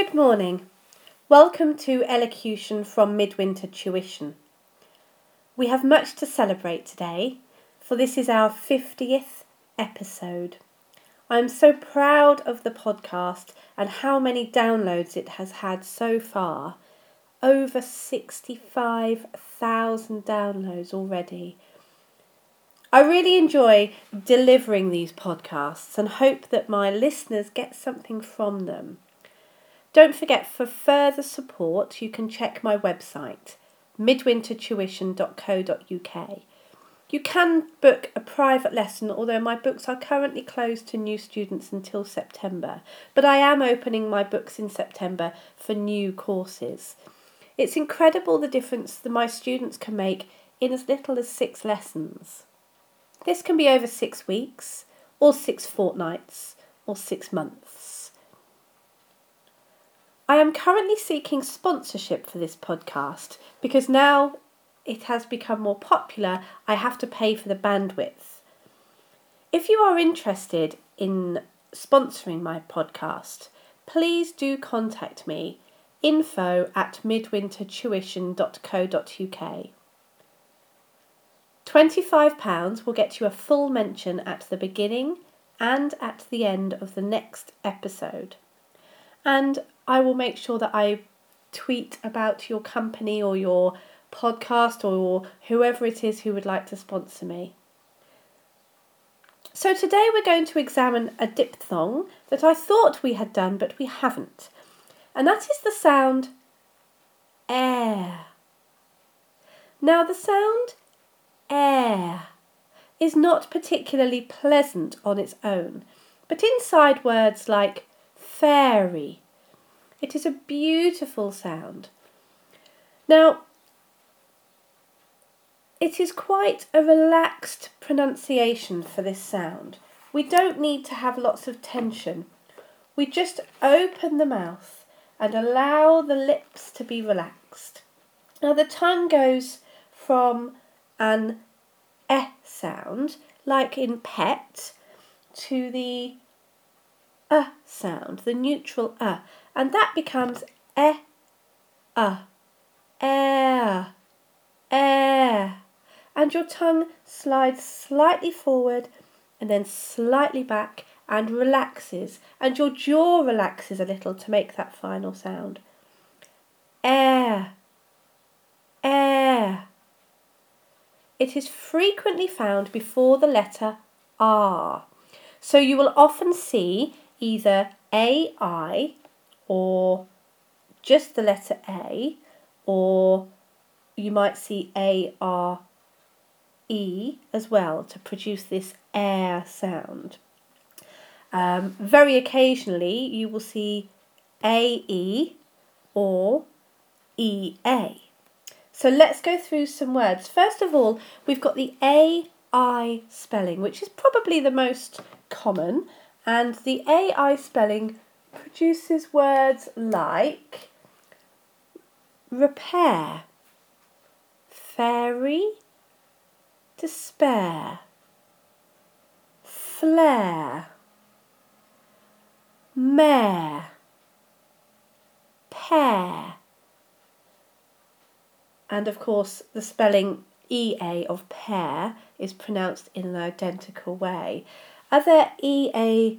Good morning. Welcome to Elocution from Midwinter Tuition. We have much to celebrate today, for this is our 50th episode. I am so proud of the podcast and how many downloads it has had so far. Over 65,000 downloads already. I really enjoy delivering these podcasts and hope that my listeners get something from them. Don't forget, for further support, you can check my website, midwintertuition.co.uk. You can book a private lesson, although my books are currently closed to new students until September, but I am opening my books in September for new courses. It's incredible the difference that my students can make in as little as six lessons. This can be over six weeks, or six fortnights, or six months. I am currently seeking sponsorship for this podcast because now it has become more popular, I have to pay for the bandwidth. If you are interested in sponsoring my podcast, please do contact me info at midwintertuition.co.uk. £25 will get you a full mention at the beginning and at the end of the next episode. And I will make sure that I tweet about your company or your podcast or whoever it is who would like to sponsor me. So today we're going to examine a diphthong that I thought we had done but we haven't. And that is the sound air. Now the sound air is not particularly pleasant on its own, but inside words like fairy, it is a beautiful sound. Now, it is quite a relaxed pronunciation for this sound. We don't need to have lots of tension. We just open the mouth and allow the lips to be relaxed. Now, the tongue goes from an eh sound, like in pet, to the uh sound, the neutral uh, and that becomes eh, uh, air, air. And your tongue slides slightly forward and then slightly back and relaxes, and your jaw relaxes a little to make that final sound. Air, air. It is frequently found before the letter R. So you will often see either AI or just the letter A, or you might see A R E as well to produce this air sound. Um, very occasionally, you will see AE or EA. So let's go through some words. First of all, we've got the AI spelling, which is probably the most common, and the AI spelling produces words like repair, fairy, despair, flair, mare, pair, and of course the spelling EA of pear is pronounced in an identical way. Other EA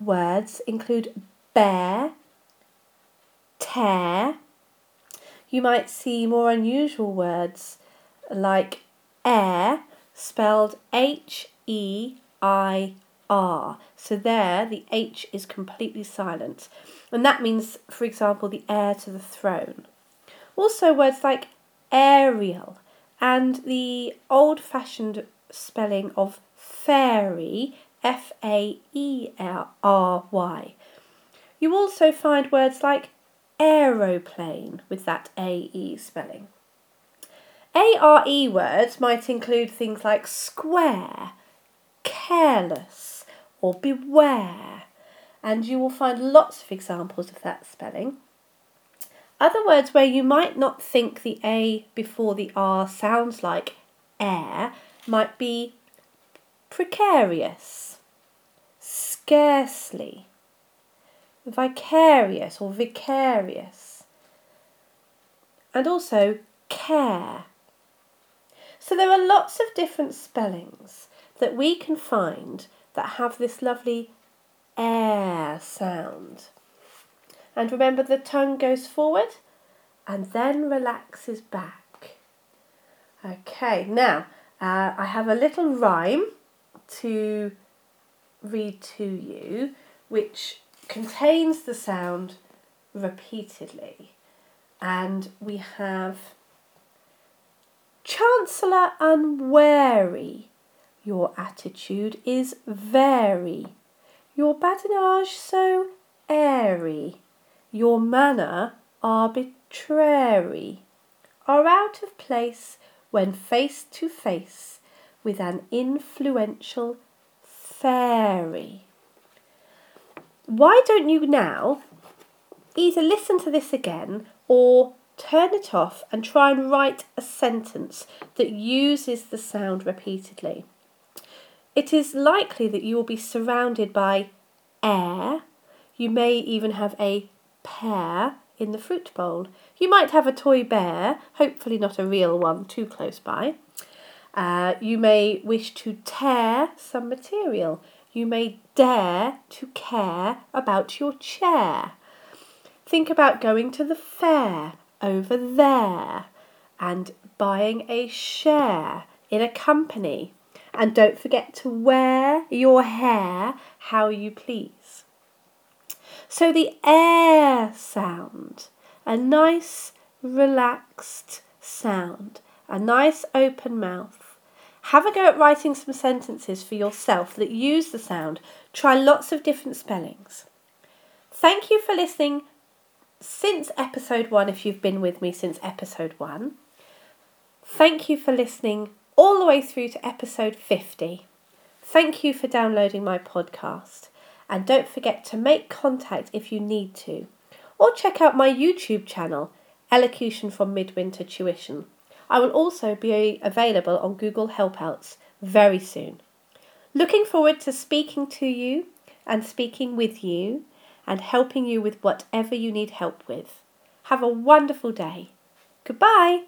words include bear, tear. You might see more unusual words like heir, spelled H E I R. So there, the H is completely silent. And that means, for example, the heir to the throne. Also, words like aerial and the old fashioned spelling of fairy, F A E R Y. You also find words like aeroplane with that AE spelling. ARE words might include things like square, careless, or beware, and you will find lots of examples of that spelling. Other words where you might not think the A before the R sounds like air might be precarious, scarcely, vicarious or vicarious. And also care. So there are lots of different spellings that we can find that have this lovely air sound. And remember, the tongue goes forward and then relaxes back. Okay, now uh, I have a little rhyme to read to you which contains the sound repeatedly. And we have Chancellor unwary, your attitude is very, your badinage so airy, your manner arbitrary, are out of place when face to face with an influential fairy. Why don't you now either listen to this again or turn it off and try and write a sentence that uses the sound repeatedly? It is likely that you will be surrounded by air. You may even have a pear in the fruit bowl. You might have a toy bear, hopefully not a real one too close by. Uh, you may wish to tear some material. You may dare to care about your chair. Think about going to the fair over there and buying a share in a company. And don't forget to wear your hair how you please. So the air sound, a nice relaxed sound, a nice open mouth have a go at writing some sentences for yourself that use the sound. Try lots of different spellings. Thank you for listening since episode one, if you've been with me since episode one. Thank you for listening all the way through to episode 50. Thank you for downloading my podcast. And don't forget to make contact if you need to. Or check out my YouTube channel, Elocution from Midwinter Tuition. I will also be available on Google Helpouts very soon. Looking forward to speaking to you and speaking with you and helping you with whatever you need help with. Have a wonderful day. Goodbye.